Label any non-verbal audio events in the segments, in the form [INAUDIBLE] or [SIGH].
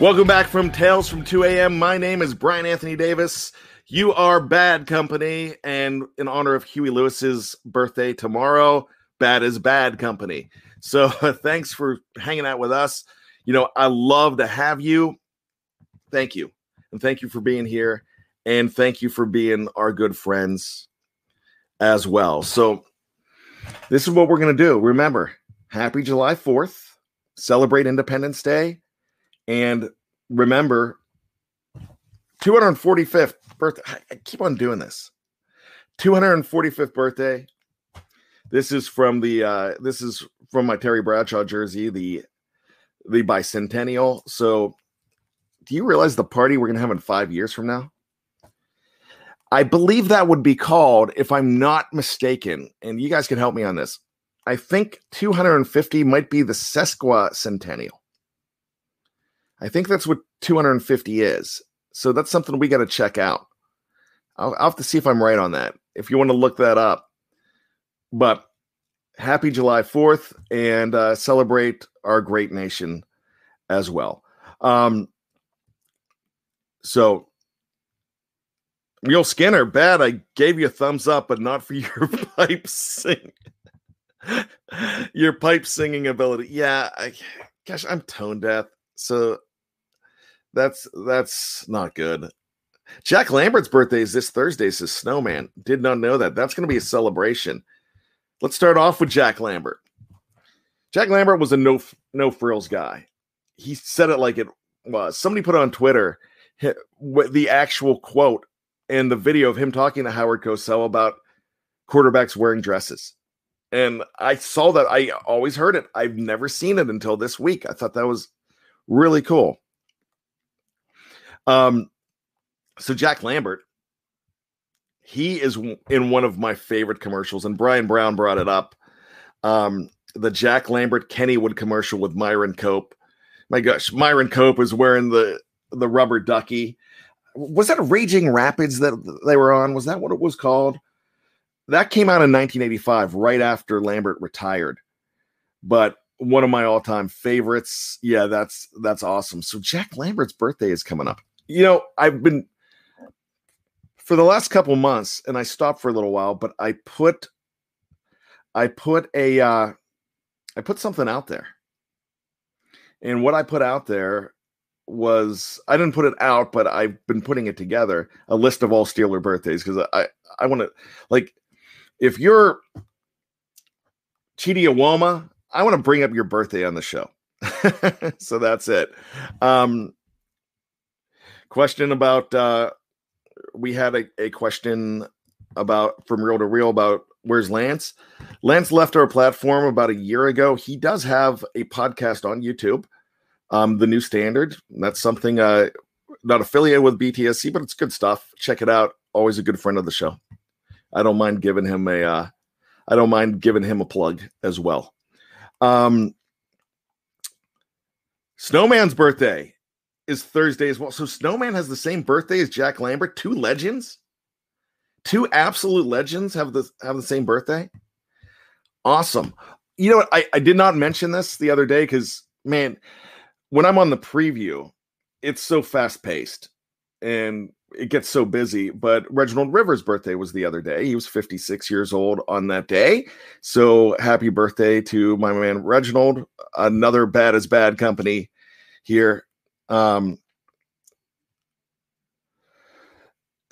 Welcome back from Tales from 2 a.m. My name is Brian Anthony Davis. You are Bad Company, and in honor of Huey Lewis's birthday tomorrow, Bad is Bad Company. So [LAUGHS] thanks for hanging out with us. You know, I love to have you. Thank you. And thank you for being here. And thank you for being our good friends as well. So, this is what we're going to do. Remember, happy July 4th, celebrate Independence Day, and remember 245th birthday. I keep on doing this. 245th birthday. This is from the uh this is from my Terry Bradshaw jersey, the the bicentennial. So do you realize the party we're gonna have in five years from now? I believe that would be called, if I'm not mistaken, and you guys can help me on this. I think 250 might be the sesquicentennial. I think that's what 250 is. So that's something we got to check out. I'll, I'll have to see if I'm right on that. If you want to look that up, but happy July 4th and uh, celebrate our great nation as well. Um, so, Real Skinner, bad. I gave you a thumbs up, but not for [LAUGHS] your pipe sing. [LAUGHS] your pipe singing ability. Yeah, I, gosh, I'm tone deaf, so that's that's not good. Jack Lambert's birthday is this Thursday, says Snowman. Did not know that. That's going to be a celebration. Let's start off with Jack Lambert. Jack Lambert was a no no frills guy. He said it like it was. Somebody put on Twitter the actual quote and the video of him talking to Howard Cosell about quarterbacks wearing dresses. And I saw that. I always heard it. I've never seen it until this week. I thought that was really cool. Um, so Jack Lambert, he is in one of my favorite commercials, and Brian Brown brought it up. Um, the Jack Lambert Kennywood commercial with Myron Cope. My gosh, Myron Cope is wearing the the rubber ducky. Was that Raging Rapids that they were on? Was that what it was called? That came out in 1985, right after Lambert retired. But one of my all-time favorites. Yeah, that's that's awesome. So Jack Lambert's birthday is coming up. You know, I've been for the last couple months, and I stopped for a little while, but I put I put a uh I put something out there. And what I put out there was I didn't put it out, but I've been putting it together a list of all Steeler birthdays because I I want to like if you're Chidi Awoma, I want to bring up your birthday on the show. [LAUGHS] so that's it. Um, question about uh, we had a, a question about from real to real about where's Lance. Lance left our platform about a year ago. He does have a podcast on YouTube, um, the new standard. That's something uh, not affiliated with BTSC, but it's good stuff. Check it out. Always a good friend of the show. I don't mind giving him a uh, I don't mind giving him a plug as well. Um, Snowman's birthday is Thursday as well. So Snowman has the same birthday as Jack Lambert. Two legends, two absolute legends have the have the same birthday. Awesome. You know what? I, I did not mention this the other day because man, when I'm on the preview, it's so fast paced and it gets so busy. But Reginald Rivers' birthday was the other day. He was 56 years old on that day. So happy birthday to my man Reginald. Another bad as bad company here. Um,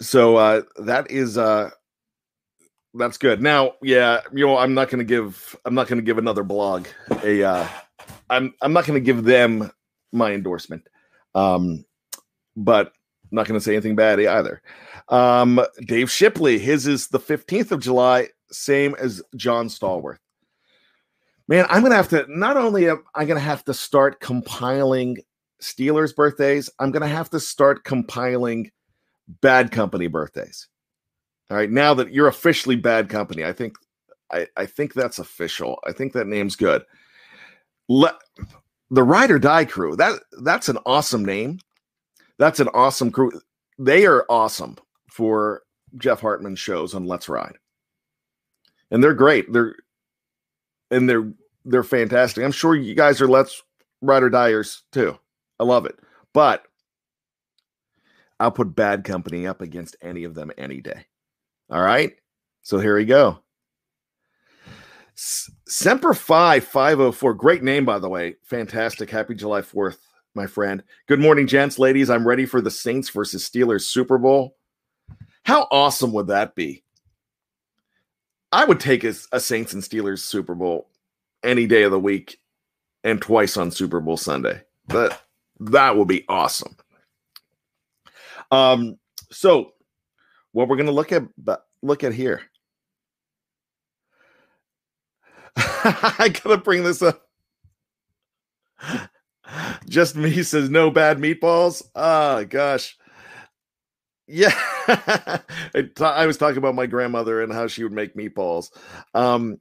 so uh, that is uh, that's good. Now, yeah, you know, I'm not going to give I'm not going to give another blog a uh, I'm I'm not going to give them my endorsement. Um, but I'm not going to say anything bad either. Um, Dave Shipley, his is the 15th of July, same as John Stallworth. Man, I'm going to have to, not only am I going to have to start compiling Steelers birthdays, I'm going to have to start compiling bad company birthdays. All right. Now that you're officially bad company, I think, I, I think that's official. I think that name's good. Let the ride or die crew. That that's an awesome name that's an awesome crew. They are awesome for Jeff Hartman shows on Let's Ride. And they're great. They're and they're they're fantastic. I'm sure you guys are Let's Ride or Diers too. I love it. But I'll put bad company up against any of them any day. All right. So here we go. Semper Fi 504. Great name, by the way. Fantastic. Happy July 4th my friend. Good morning, gents, ladies. I'm ready for the Saints versus Steelers Super Bowl. How awesome would that be? I would take a, a Saints and Steelers Super Bowl any day of the week and twice on Super Bowl Sunday. That that would be awesome. Um, so what we're gonna look at look at here. [LAUGHS] I gotta bring this up. [LAUGHS] Just me says no bad meatballs. Oh gosh. Yeah. [LAUGHS] I was talking about my grandmother and how she would make meatballs. Um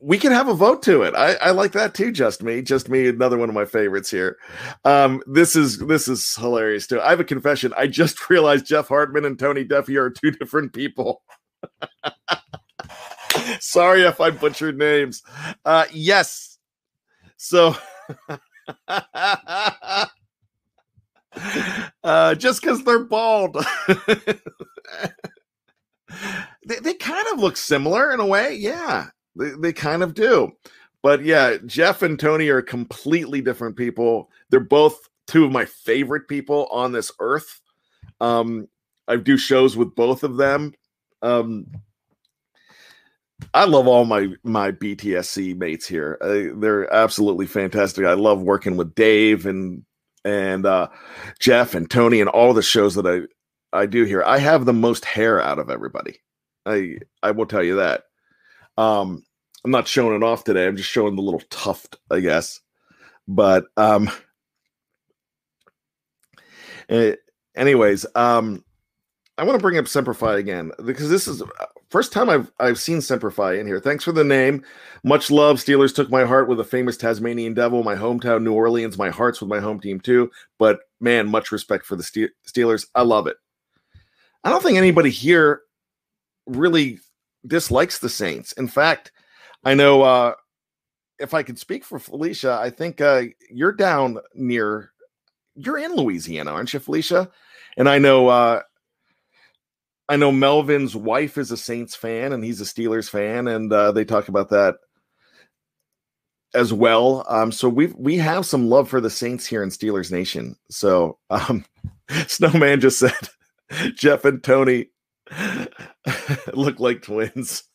we can have a vote to it. I, I like that too. Just me, just me. Another one of my favorites here. Um, this is this is hilarious too. I have a confession. I just [LAUGHS] realized Jeff Hartman and Tony Defeo are two different people. [LAUGHS] Sorry if I butchered names. Uh, yes. So [LAUGHS] uh, just because they're bald. they, they kind of look similar in a way. Yeah, they, they kind of do. But yeah, Jeff and Tony are completely different people. They're both two of my favorite people on this earth. Um, I do shows with both of them. Um, I love all my my BTSC mates here. They're absolutely fantastic. I love working with Dave and and uh, Jeff and Tony and all the shows that I I do here. I have the most hair out of everybody. I I will tell you that. Um, I'm not showing it off today. I'm just showing the little tuft, I guess. But um, eh, anyways, um, I want to bring up Semper Fi again because this is uh, first time I've I've seen Semper Fi in here. Thanks for the name. Much love. Steelers took my heart with a famous Tasmanian devil. My hometown, New Orleans. My heart's with my home team too. But man, much respect for the Steelers. I love it. I don't think anybody here really dislikes the Saints. In fact, I know uh, if I could speak for Felicia, I think uh, you're down near. You're in Louisiana, aren't you, Felicia? And I know. Uh, I know Melvin's wife is a Saints fan and he's a Steelers fan, and uh, they talk about that. as well. Um, so we we have some love for the Saints here in Steelers Nation. So um, [LAUGHS] Snowman just said [LAUGHS] Jeff and Tony [LAUGHS] look like twins. [LAUGHS]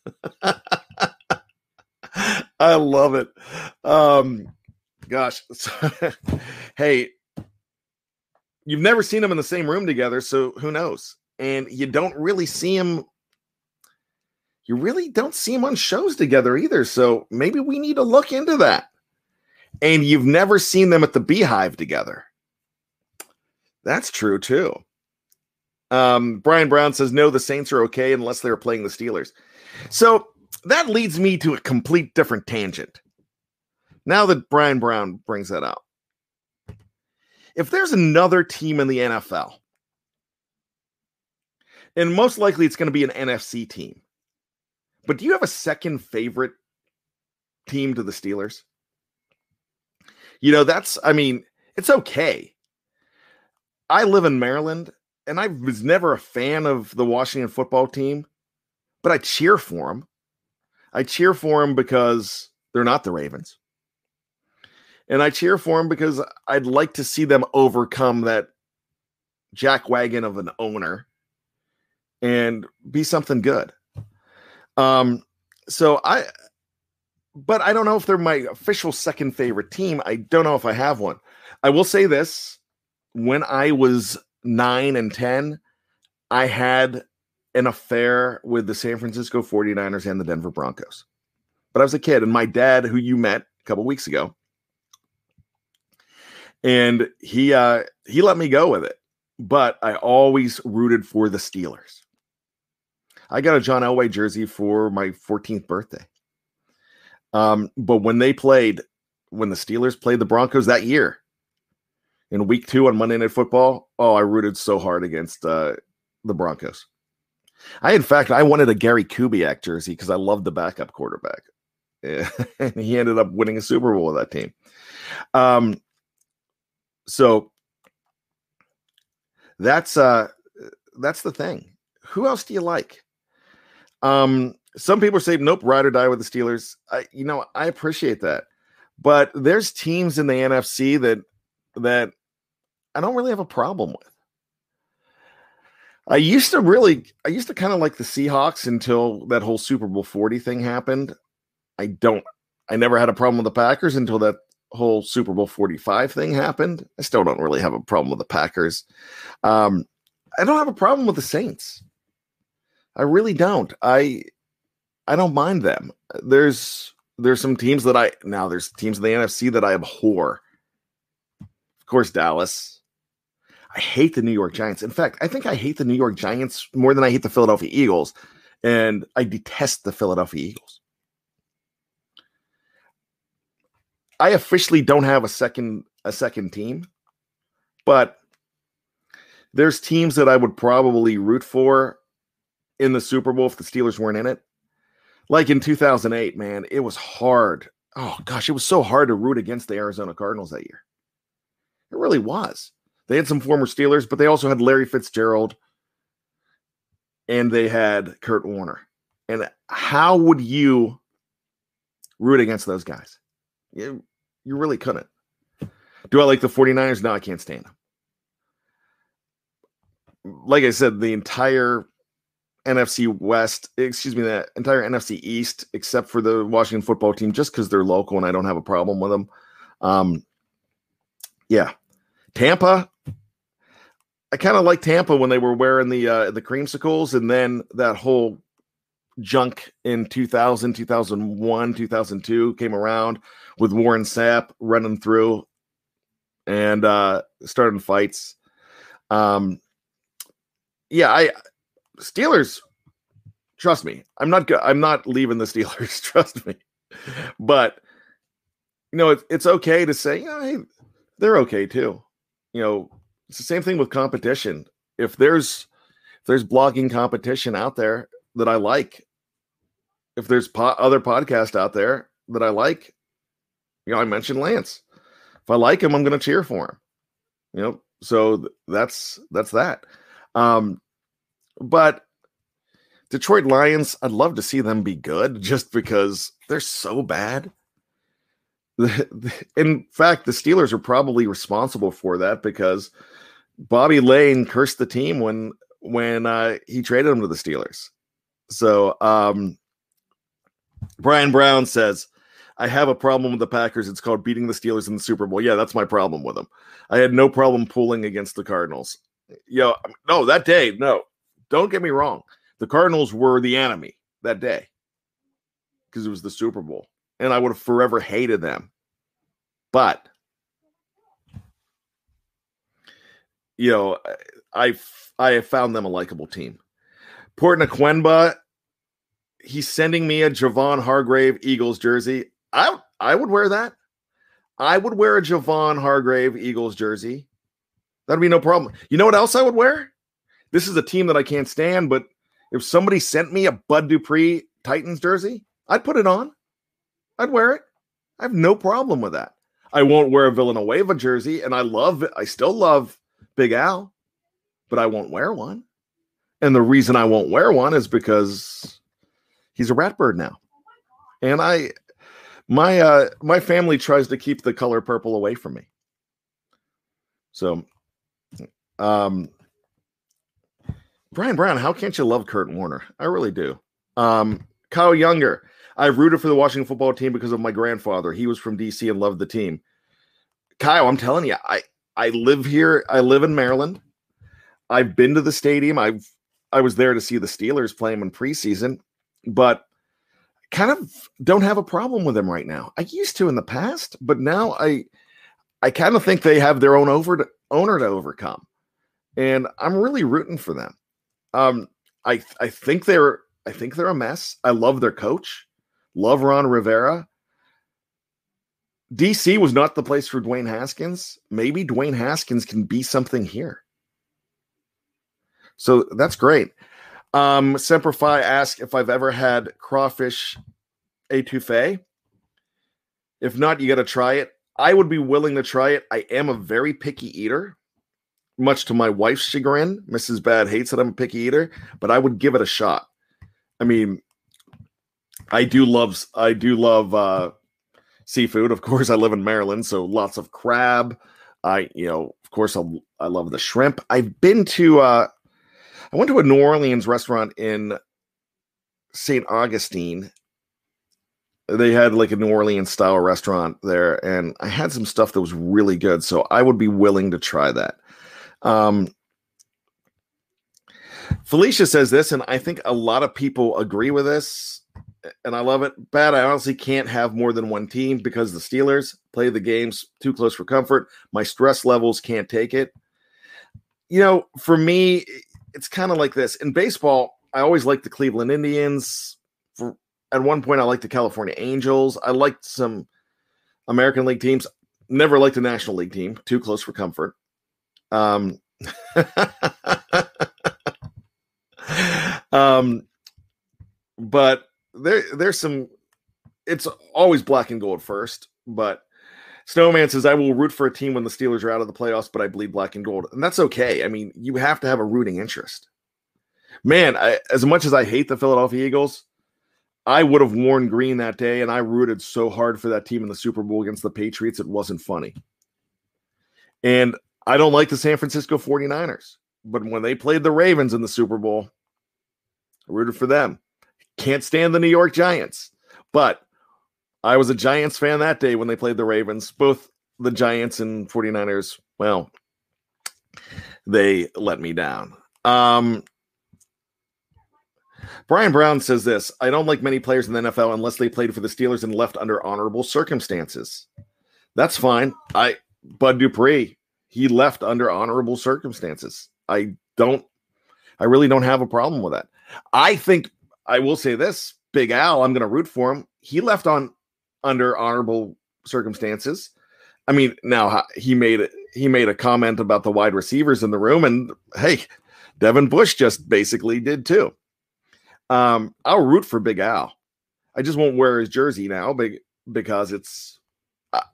I love it. Um, gosh, [LAUGHS] hey, you've never seen them in the same room together, so who knows? And you don't really see them. You really don't see them on shows together either. So maybe we need to look into that. And you've never seen them at the Beehive together. That's true too. Um, Brian Brown says no, the Saints are okay unless they're playing the Steelers. So that leads me to a complete different tangent. Now that Brian Brown brings that up, if there's another team in the NFL, and most likely it's going to be an NFC team, but do you have a second favorite team to the Steelers? You know, that's, I mean, it's okay. I live in Maryland and I was never a fan of the Washington football team, but I cheer for them. I cheer for them because they're not the Ravens. And I cheer for them because I'd like to see them overcome that jackwagon of an owner and be something good. Um, so I, but I don't know if they're my official second favorite team. I don't know if I have one. I will say this when I was nine and 10, I had an affair with the San Francisco 49ers and the Denver Broncos. But I was a kid, and my dad, who you met a couple weeks ago, and he uh he let me go with it. But I always rooted for the Steelers. I got a John Elway jersey for my 14th birthday. Um, but when they played, when the Steelers played the Broncos that year in week two on Monday Night Football, oh, I rooted so hard against uh, the Broncos. I, in fact, I wanted a Gary Kubiak jersey because I loved the backup quarterback. [LAUGHS] and he ended up winning a Super Bowl with that team. Um, so that's uh that's the thing. Who else do you like? Um, some people say nope, ride or die with the Steelers. I, you know, I appreciate that, but there's teams in the NFC that that I don't really have a problem with. I used to really, I used to kind of like the Seahawks until that whole Super Bowl 40 thing happened. I don't, I never had a problem with the Packers until that whole Super Bowl 45 thing happened. I still don't really have a problem with the Packers. Um, I don't have a problem with the Saints. I really don't. I I don't mind them. There's there's some teams that I now there's teams in the NFC that I abhor. Of course, Dallas. I hate the New York Giants. In fact, I think I hate the New York Giants more than I hate the Philadelphia Eagles, and I detest the Philadelphia Eagles. I officially don't have a second a second team, but there's teams that I would probably root for in the Super Bowl if the Steelers weren't in it. Like in 2008, man, it was hard. Oh gosh, it was so hard to root against the Arizona Cardinals that year. It really was. They had some former Steelers, but they also had Larry Fitzgerald and they had Kurt Warner. And how would you root against those guys? You, you really couldn't. Do I like the 49ers? No, I can't stand them. Like I said, the entire NFC West, excuse me, the entire NFC East, except for the Washington football team, just because they're local and I don't have a problem with them. Um, yeah, Tampa. I kind of like Tampa when they were wearing the uh, the creamsicles, and then that whole junk in 2000, 2001, 2002 came around with Warren Sapp running through and uh starting fights. Um, yeah, I Steelers, trust me, I'm not I'm not leaving the [LAUGHS] Steelers. Trust me, but you know it's it's okay to say, you know, hey, they're okay too. You know, it's the same thing with competition. If there's if there's blogging competition out there that I like, if there's po- other podcasts out there that I like, you know, I mentioned Lance. If I like him, I'm going to cheer for him. You know, so th- that's that's that. Um, but Detroit Lions, I'd love to see them be good [LAUGHS] just because they're so bad. [LAUGHS] In fact, the Steelers are probably responsible for that because Bobby Layne cursed the team when when uh, he traded him to the Steelers. So um, Brian Brown says, I have a problem with the Packers. It's called beating the Steelers in the Super Bowl. Yeah, that's my problem with them. I had no problem pulling against the Cardinals. Yo, no, that day, no. Don't get me wrong. The Cardinals were the enemy that day because it was the Super Bowl. And I would have forever hated them. But you know, I I have found them a likable team. Port Naquenba, he's sending me a Javon Hargrave Eagles jersey. I I would wear that. I would wear a Javon Hargrave Eagles jersey. That'd be no problem. You know what else I would wear? This is a team that I can't stand, but if somebody sent me a Bud Dupree Titans jersey, I'd put it on. I'd wear it. I have no problem with that. I won't wear a Villanueva jersey, and I love. I still love Big Al, but I won't wear one. And the reason I won't wear one is because he's a ratbird now. And I my uh my family tries to keep the color purple away from me. So um Brian Brown, how can't you love Kurt Warner? I really do. Um Kyle Younger, I rooted for the Washington football team because of my grandfather. He was from DC and loved the team. Kyle, I'm telling you, I I live here. I live in Maryland. I've been to the stadium. I've I was there to see the Steelers play them in preseason, but kind of don't have a problem with them right now. I used to in the past, but now I I kind of think they have their own over to, owner to overcome, and I'm really rooting for them. Um, I I think they're I think they're a mess. I love their coach, love Ron Rivera. DC was not the place for Dwayne Haskins. Maybe Dwayne Haskins can be something here. So that's great. Um, Semperfi asked if I've ever had crawfish etouffee. If not, you got to try it. I would be willing to try it. I am a very picky eater, much to my wife's chagrin. Mrs. Bad hates that I'm a picky eater, but I would give it a shot. I mean, I do love I do love uh seafood. Of course, I live in Maryland, so lots of crab. I, you know, of course, I, I love the shrimp. I've been to, uh, I went to a New Orleans restaurant in St. Augustine. They had like a New Orleans style restaurant there, and I had some stuff that was really good. So I would be willing to try that. Um, Felicia says this, and I think a lot of people agree with this and I love it. Bad. I honestly can't have more than one team because the Steelers play the games too close for comfort. My stress levels can't take it. You know, for me, it's kind of like this. In baseball, I always liked the Cleveland Indians. For at one point, I liked the California Angels. I liked some American League teams. Never liked the National League team. Too close for comfort. Um, [LAUGHS] um, but there there's some it's always black and gold first, but Snowman says I will root for a team when the Steelers are out of the playoffs, but I bleed black and gold. And that's okay. I mean, you have to have a rooting interest. Man, I, as much as I hate the Philadelphia Eagles, I would have worn green that day, and I rooted so hard for that team in the Super Bowl against the Patriots, it wasn't funny. And I don't like the San Francisco 49ers, but when they played the Ravens in the Super Bowl, I rooted for them. Can't stand the New York Giants. But I was a Giants fan that day when they played the Ravens. Both the Giants and 49ers, well, they let me down. Um, Brian Brown says this I don't like many players in the NFL unless they played for the Steelers and left under honorable circumstances. That's fine. I Bud Dupree, he left under honorable circumstances. I don't I really don't have a problem with that. I think I will say this: Big Al, I'm going to root for him. He left on under honorable circumstances. I mean, now he made. He made a comment about the wide receivers in the room, and hey, Devin Bush just basically did too. Um, I'll root for Big Al. I just won't wear his jersey now, big because it's.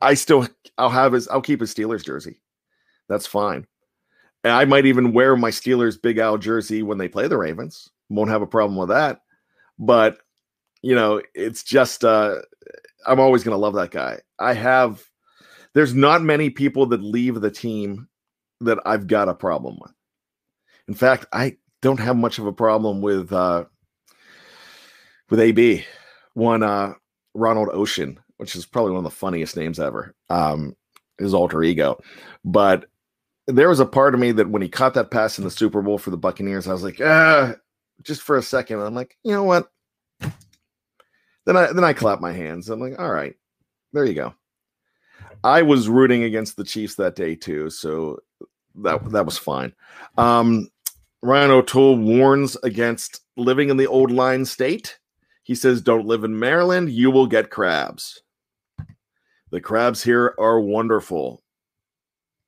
I still, I'll have his. I'll keep his Steelers jersey. That's fine. And I might even wear my Steelers Big Al jersey when they play the Ravens. Won't have a problem with that but you know, it's just uh I'm always going to love that guy. I have, there's not many people that leave the team that I've got a problem with. In fact, I don't have much of a problem with, uh, with AB, one, uh, Ronald Ocean, which is probably one of the funniest names ever. Um, his alter ego. But there was a part of me that when he caught that pass in the Super Bowl for the Buccaneers, I was like, ah, just for a second. I'm like, you know what? Then I then I clap my hands. I'm like, all right, there you go. I was rooting against the Chiefs that day too, so that that was fine. Um, Ryan O'Toole warns against living in the old line state. He says, "Don't live in Maryland; you will get crabs." The crabs here are wonderful.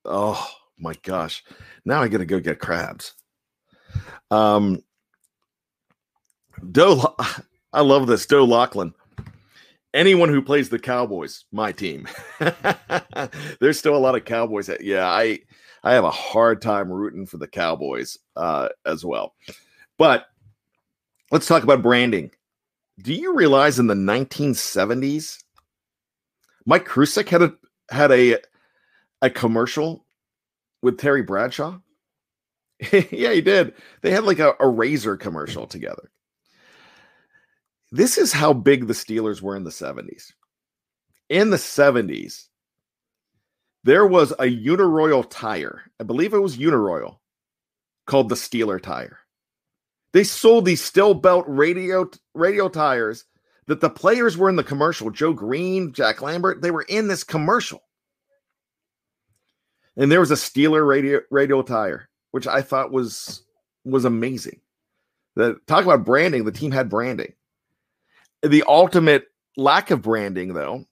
Oh my gosh. Now I got to go get crabs. Um Doe [LAUGHS] I love this Doe Lachlan. Anyone who plays the Cowboys, my team. [LAUGHS] There's still a lot of Cowboys. That, yeah, I I have a hard time rooting for the Cowboys uh, as well. But let's talk about branding. Do you realize in the 1970s Mike Kruczek had a had a a commercial with Terry Bradshaw. [LAUGHS] yeah, he did. They had like a, a razor commercial together. This is how big the Steelers were in the 70s. In the 70s, there was a Uniroyal tire. I believe it was Uniroyal called the Steeler tire. They sold these steel belt radio radio tires that the players were in the commercial. Joe Greene, Jack Lambert, they were in this commercial. And there was a Steeler radio radio tire, which I thought was was amazing. The talk about branding, the team had branding. The ultimate lack of branding, though,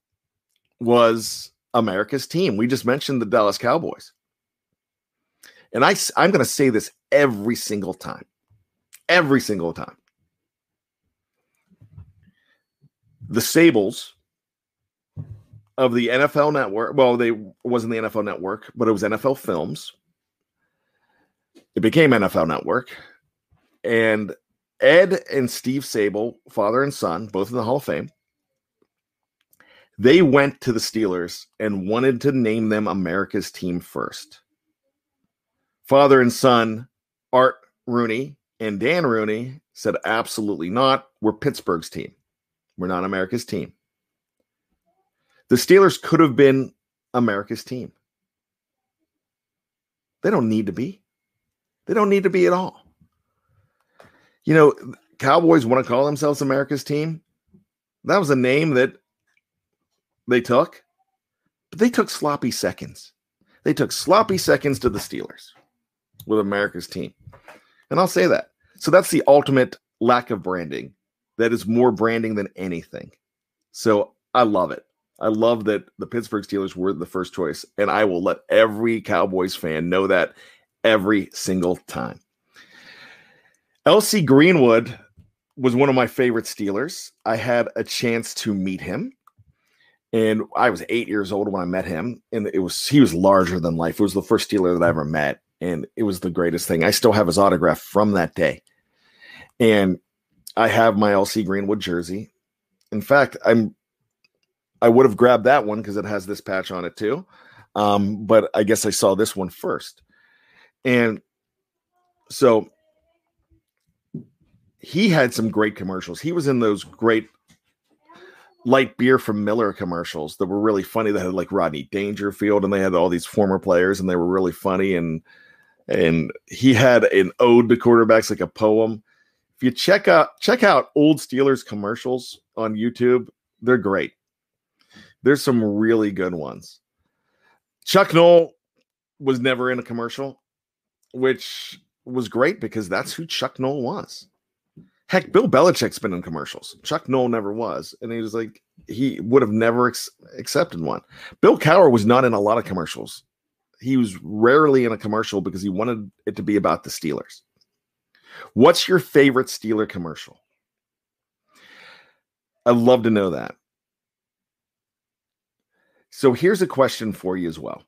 was America's team. We just mentioned the Dallas Cowboys. And I, I'm going to say this every single time. Every single time. the Sabols of the NFL network. Well, they wasn't the NFL network, but it was NFL Films. It became NFL Network. And Ed and Steve Sabol, father and son, both in the Hall of Fame, they went to the Steelers and wanted to name them America's team first. Father and son, Art Rooney and Dan Rooney, said, absolutely not. We're Pittsburgh's team. We're not America's team. The Steelers could have been America's team. They don't need to be. They don't need to be at all. You know, Cowboys want to call themselves America's team. That was a name that they took, but they took sloppy seconds. They took sloppy seconds to the Steelers with America's team. And I'll say that. So that's the ultimate lack of branding that is more branding than anything. So I love it. I love that the Pittsburgh Steelers were the first choice, and I will let every Cowboys fan know that every single time. LC Greenwood was one of my favorite Steelers. I had a chance to meet him, and I was eight years old when I met him, and it was he was larger than life. It was the first Steeler that I ever met, and it was the greatest thing. I still have his autograph from that day, and I have my LC Greenwood jersey. In fact, I'm I would have grabbed that one because it has this patch on it too. Um, but I guess I saw this one first. And so he had some great commercials. He was in those great light beer from Miller commercials that were really funny. They had like Rodney Dangerfield and they had all these former players and they were really funny. And and he had an ode to quarterbacks, like a poem if you check out check out old Steelers commercials on YouTube, they're great. There's some really good ones. Chuck Noll was never in a commercial, which was great because that's who Chuck Noll was. Heck, Bill Belichick's been in commercials. Chuck Noll never was, and he was like he would have never ex- accepted one. Bill Cowher was not in a lot of commercials. He was rarely in a commercial because he wanted it to be about the Steelers. What's your favorite Steeler commercial? I'd love to know that. So here's a question for you as well.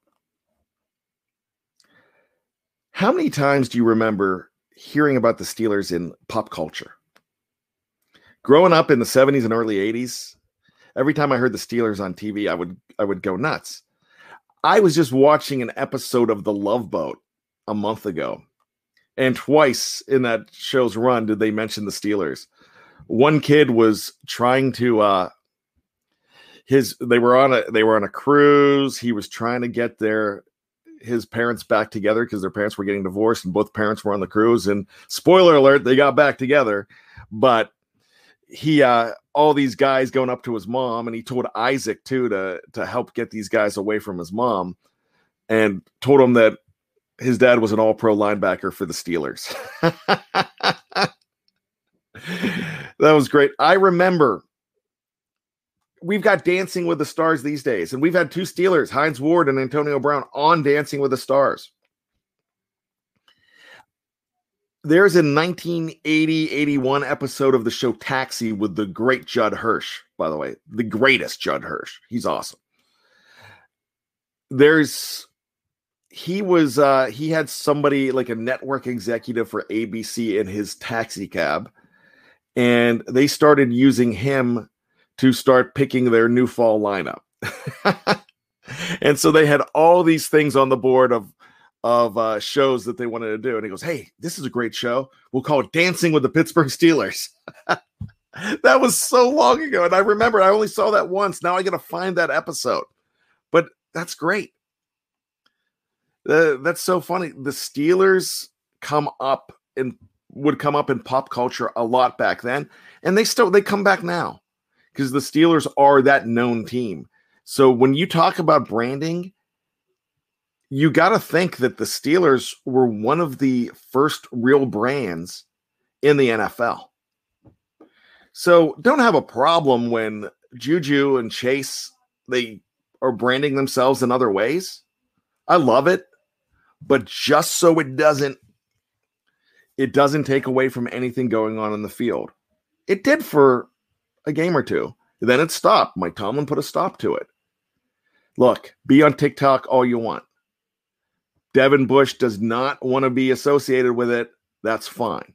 How many times do you remember hearing about the Steelers in pop culture? Growing up in the 70s and early 80s, every time I heard the Steelers on TV, I would I would go nuts. I was just watching an episode of The Love Boat a month ago, and twice in that show's run did they mention the Steelers. One kid was trying to uh his they were on a they were on a cruise. He was trying to get their his parents back together because their parents were getting divorced and both parents were on the cruise and spoiler alert they got back together but he uh all these guys going up to his mom and he told Isaac too to to help get these guys away from his mom and told him that his dad was an all pro linebacker for the Steelers. [LAUGHS] that was great. I remember we've got Dancing with the Stars these days, and we've had two Steelers, Hines Ward and Antonio Brown, on Dancing with the Stars. There's a 1980 81 episode of the show Taxi with the great Judd Hirsch, by the way, the greatest Judd Hirsch. He's awesome. There's he was uh he had somebody like a network executive for ABC in his taxi cab and they started using him to start picking their new fall lineup. [LAUGHS] and so they had all these things on the board of of uh, shows that they wanted to do. And he goes, Hey, this is a great show. We'll call it Dancing with the Pittsburgh Steelers. [LAUGHS] that was so long ago. And I remember I only saw that once. Now I got to find that episode. But that's great. Uh, that's so funny. The Steelers come up and would come up in pop culture a lot back then. And they still they come back now because the Steelers are that known team. So when you talk about branding, you got to think that the Steelers were one of the first real brands in the NFL. So don't have a problem when Juju and Chase they are branding themselves in other ways. I love it, but just so it doesn't it doesn't take away from anything going on in the field. It did for a game or two. Then it stopped. Mike Tomlin put a stop to it. Look, be on TikTok all you want. Devin Bush does not want to be associated with it. That's fine.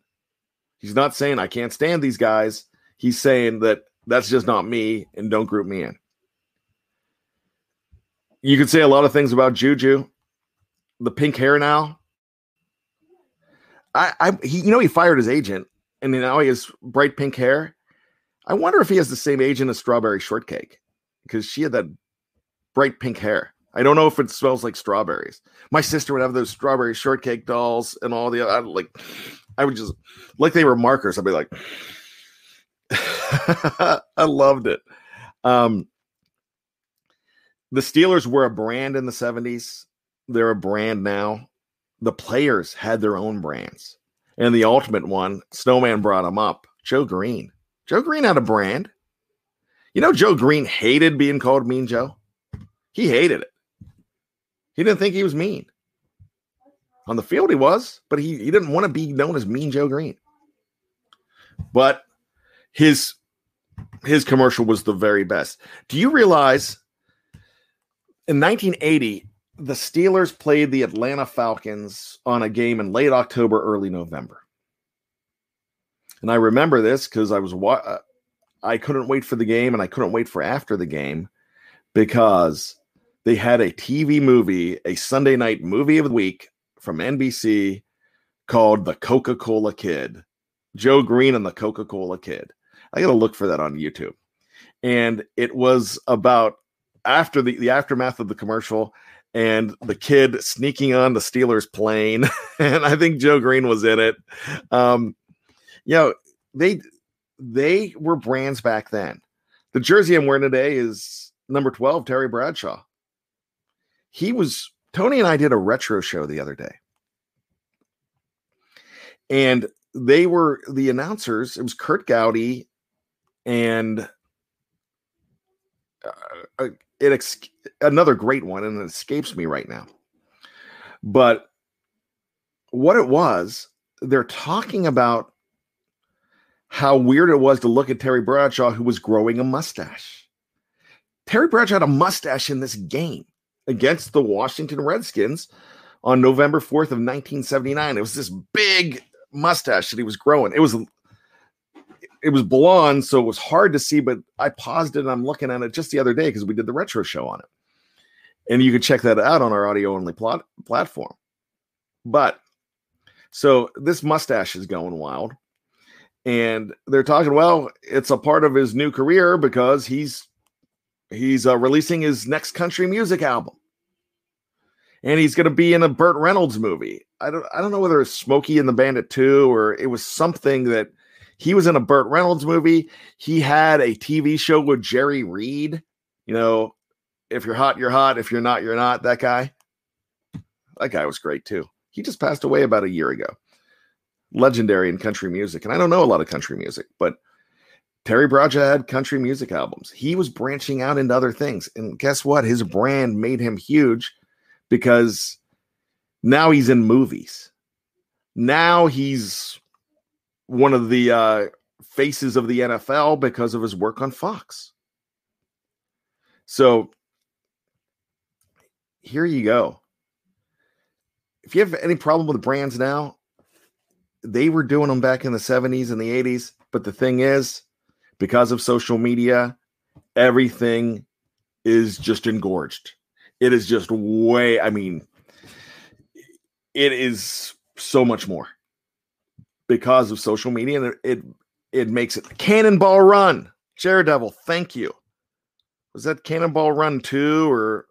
He's not saying I can't stand these guys. He's saying that that's just not me and don't group me in. You could say a lot of things about Juju. The pink hair now. I, I he, you know, he fired his agent and now he has bright pink hair. I wonder if he has the same agent as Strawberry Shortcake because she had that bright pink hair. I don't know if it smells like strawberries. My sister would have those strawberry shortcake dolls and all the other, like I would just like they were markers. I'd be like, [LAUGHS] I loved it. Um, the Steelers were a brand in the 70s. They're a brand now. The players had their own brands. And the ultimate one, Snowman brought them up, Joe Greene. Joe Greene had a brand. You know, Joe Greene hated being called Mean Joe. He hated it. He didn't think he was mean. On the field, he was, but he, he didn't want to be known as Mean Joe Greene. But his his commercial was the very best. Do you realize in 1980 the Steelers played the Atlanta Falcons on a game in late October, early November? And I remember this because I was wa- uh, I couldn't wait for the game and I couldn't wait for after the game because they had a TV movie, a Sunday night movie of the week from NBC called The Coca Cola Kid. Joe Greene and the Coca Cola Kid. I got to look for that on YouTube. And it was about after the, the aftermath of the commercial and the kid sneaking on the Steelers plane. [LAUGHS] and I think Joe Greene was in it. Um, you know, they they were brands back then. The jersey I'm wearing today is number 12, Terry Bradshaw. He was Tony and I did a retro show the other day. And they were the announcers. It was Kurt Gowdy and uh, uh it ex- another great one, and it escapes me right now. But what it was, they're talking about how weird it was to look at Terry Bradshaw, who was growing a mustache. Terry Bradshaw had a mustache in this game against the Washington Redskins on November 4th of 1979. It was this big mustache that he was growing. It was it was blonde, so it was hard to see, but I paused it and I'm looking at it just the other day because we did the retro show on it. And you can check that out on our audio only plot platform. But so this mustache is going wild. And they're talking, well, it's a part of his new career because he's he's uh, releasing his next country music album. And he's going to be in a Burt Reynolds movie. I don't I don't know whether it's Smokey and the Bandit 2 or it was something that he was in a Burt Reynolds movie. He had a TV show with Jerry Reed. You know, if you're hot, you're hot. If you're not, you're not. That guy. That guy was great too. He just passed away about a year ago. Legendary in country music. And I don't know a lot of country music, but Terry Bradshaw had country music albums. He was branching out into other things. And guess what? His brand made him huge because now he's in movies. Now he's one of the uh, faces of the NFL because of his work on Fox. So here you go. If you have any problem with brands now, they were doing them back in the 70s and the 80s. But the thing is, because of social media, everything is just engorged. It is just way, I mean, it is so much more because of social media and it it, makes it cannonball run. Daredevil, thank you. Was that Cannonball Run 2 or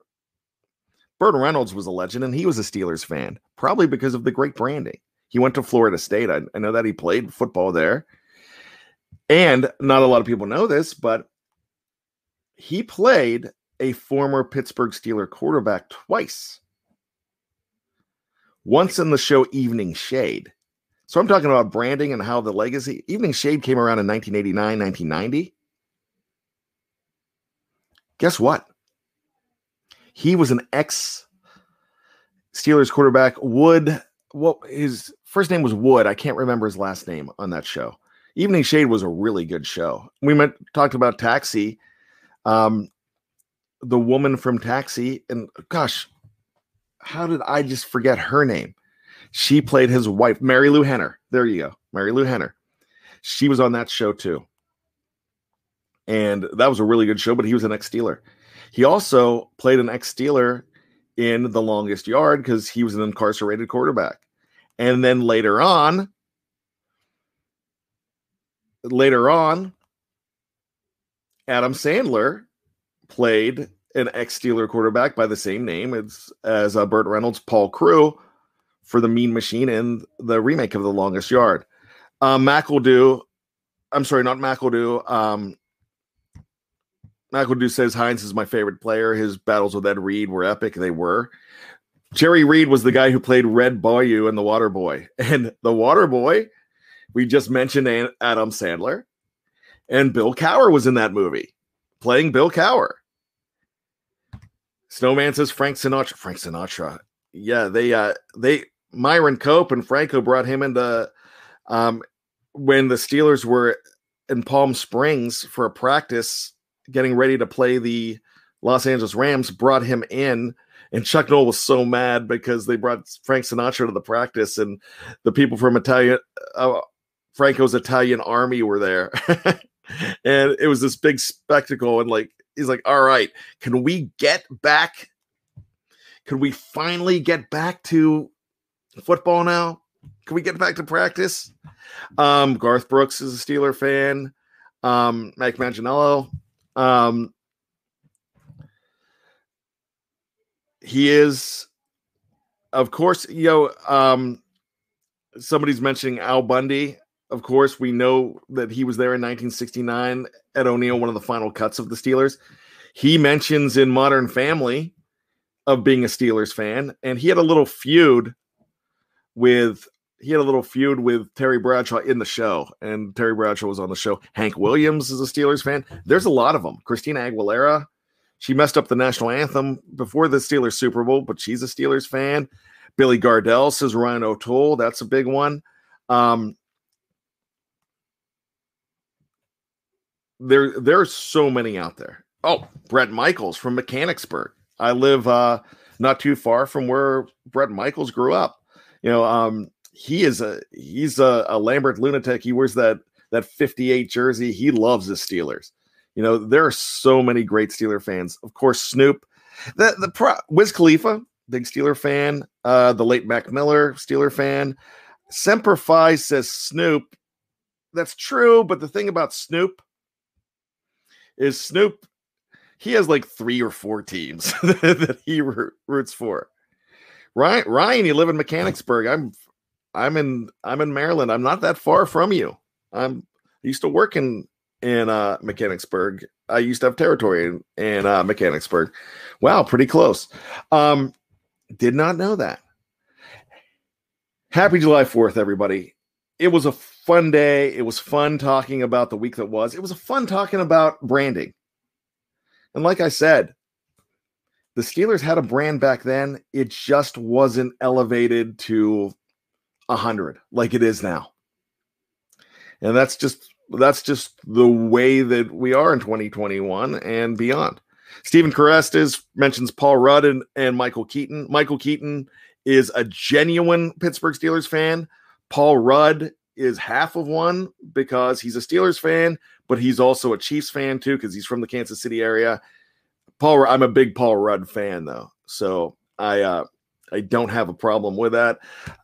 Burt Reynolds was a legend and he was a Steelers fan, probably because of the great branding. He went to Florida State. I, I know that he played football there. And not a lot of people know this, but he played a former Pittsburgh Steeler quarterback twice. Once in the show Evening Shade. So I'm talking about branding and how the legacy Evening Shade came around in 1989, 1990. Guess what? He was an ex Steelers quarterback. Wood, well, his first name was Wood. I can't remember his last name on that show. Evening Shade was a really good show. We met, talked about Taxi, um, the woman from Taxi, and gosh, how did I just forget her name? She played his wife, Marilu Henner. There you go, Marilu Henner. She was on that show too, and that was a really good show. But he was an ex Steeler. He also played an ex Steeler in The Longest Yard because he was an incarcerated quarterback. And then later on, later on, Adam Sandler played an ex Steeler quarterback by the same name as, as uh, Burt Reynolds, Paul Crewe, for the Mean Machine and the remake of The Longest Yard. Um, McEldew, I'm sorry, not McEldew. Um, McEldew says Hines is my favorite player. His battles with Ed Reed were epic. They were. Jerry Reed was the guy who played Red Beaulieu in The Water Boy. And The Water Boy, [LAUGHS] we just mentioned Adam Sandler. And Bill Cowher was in that movie, playing Bill Cowher. Snowman says Frank Sinatra. Frank Sinatra. Yeah, they uh they Myron Cope and Franco brought him into um when the Steelers were in Palm Springs for a practice getting ready to play the Los Angeles Rams, brought him in. And Chuck Noll was so mad because they brought Frank Sinatra to the practice, and the people from Italian, uh, Franco's Italian army were there. [LAUGHS] and it was this big spectacle. And like, he's like, all right, can we get back? Can we finally get back to football now? Can we get back to practice? Um, Garth Brooks is a Steeler fan. Um, Mike Manganiello, um, he is, of course, you know, um, somebody's mentioning Al Bundy. Of course, we know that he was there in 1969. Ed O'Neill, one of the final cuts of the Steelers. He mentions in Modern Family of being a Steelers fan, and he had a little feud with he had a little feud with Terry Bradshaw in the show, and Terry Bradshaw was on the show. Hank Williams is a Steelers fan. There's a lot of them. Christina Aguilera, she messed up the national anthem before the Steelers Super Bowl, but she's a Steelers fan. Billy Gardell says Ryan O'Toole. That's a big one. Um, there, there are so many out there. Oh, Bret Michaels from Mechanicsburg. I live uh, not too far from where Bret Michaels grew up. You know, um, he is a he's a, a Lambert lunatic. He wears that that 58 jersey. He loves the Steelers. You know, there are so many great Steeler fans. Of course, Snoop, the the pro, Wiz Khalifa, big Steeler fan. Uh, the late Mac Miller, Steeler fan. Semper Fi says Snoop. That's true, but the thing about Snoop is Snoop, he has like three or four teams [LAUGHS] that he roots for. Ryan, Ryan, you live in Mechanicsburg. I'm, I'm in, I'm in Maryland. I'm not that far from you. I'm I used to work in in uh, Mechanicsburg. I used to have territory in, in uh, Mechanicsburg. Wow, pretty close. Um, did not know that. Happy July 4th, everybody. It was a fun day. It was fun talking about the week that was. It was fun talking about branding. And like I said, the Steelers had a brand back then. It just wasn't elevated to a hundred like it is now. And that's just that's just the way that we are in 2021 and beyond. Stephen Carestas mentions Paul Rudd and, and Michael Keaton. Michael Keaton is a genuine Pittsburgh Steelers fan. Paul Rudd is half of one because he's a Steelers fan, but he's also a Chiefs fan too because he's from the Kansas City area. Paul, I'm a big Paul Rudd fan though, so I uh, I don't have a problem with that.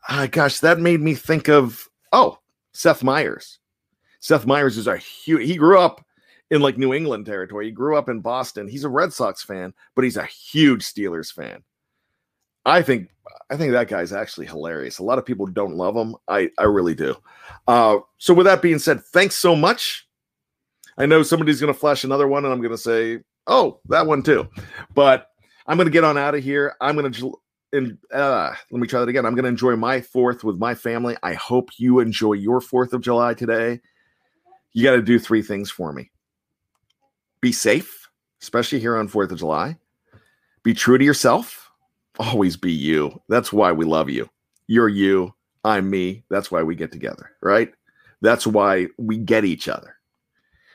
Uh, gosh, that made me think of oh Seth Meyers. Seth Meyers is a huge. He grew up in like New England territory. He grew up in Boston. He's a Red Sox fan, but he's a huge Steelers fan. I think I think that guy's actually hilarious. A lot of people don't love him. I I really do. Uh, so with that being said, thanks so much. I know somebody's going to flash another one, and I'm going to say, oh, that one too. But I'm going to get on out of here. I'm going to and uh, let me try that again. I'm going to enjoy my fourth with my family. I hope you enjoy your Fourth of July today. You got to do three things for me be safe, especially here on 4th of July. Be true to yourself. Always be you. That's why we love you. You're you. I'm me. That's why we get together, right? That's why we get each other.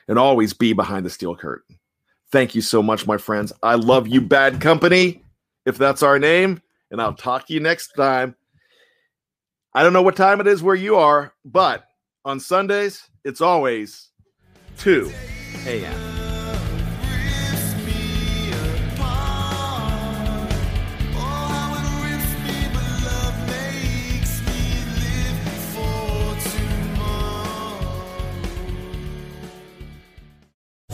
And always be behind the steel curtain. Thank you so much, my friends. I love you, bad company, if that's our name. And I'll talk to you next time. I don't know what time it is where you are, but on Sundays, it's always 2 a.m.